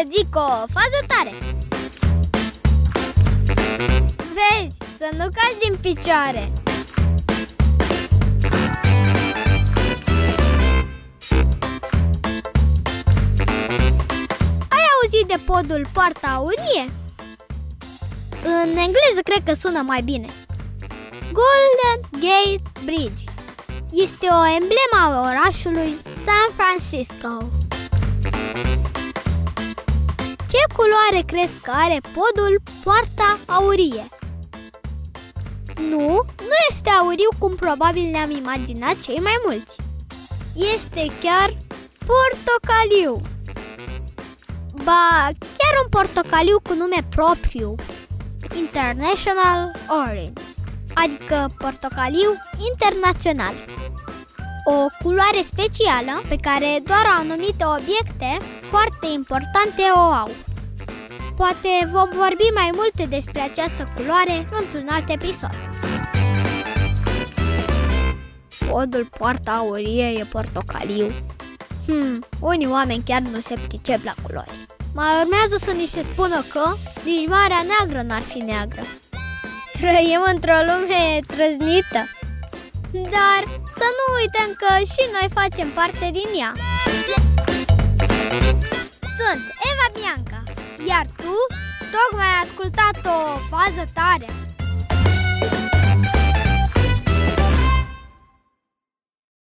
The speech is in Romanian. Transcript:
să zic o fază tare Vezi, să nu cazi din picioare Ai auzit de podul Poarta Aurie? În engleză cred că sună mai bine Golden Gate Bridge este o emblemă a orașului San Francisco. Culoare crezi că are podul Poarta Aurie? Nu, nu este auriu cum probabil ne-am imaginat cei mai mulți. Este chiar portocaliu. Ba, chiar un portocaliu cu nume propriu, International Orange, adică portocaliu internațional o culoare specială pe care doar anumite obiecte foarte importante o au. Poate vom vorbi mai multe despre această culoare într-un alt episod. Podul poarta aurie e portocaliu. Hmm, unii oameni chiar nu se pricep la culori. Mai urmează să ni se spună că nici Marea Neagră n-ar fi neagră. Trăim într-o lume trăznită. Dar să nu uităm că și noi facem parte din ea. Sunt Eva Bianca, iar tu tocmai ai ascultat o fază tare.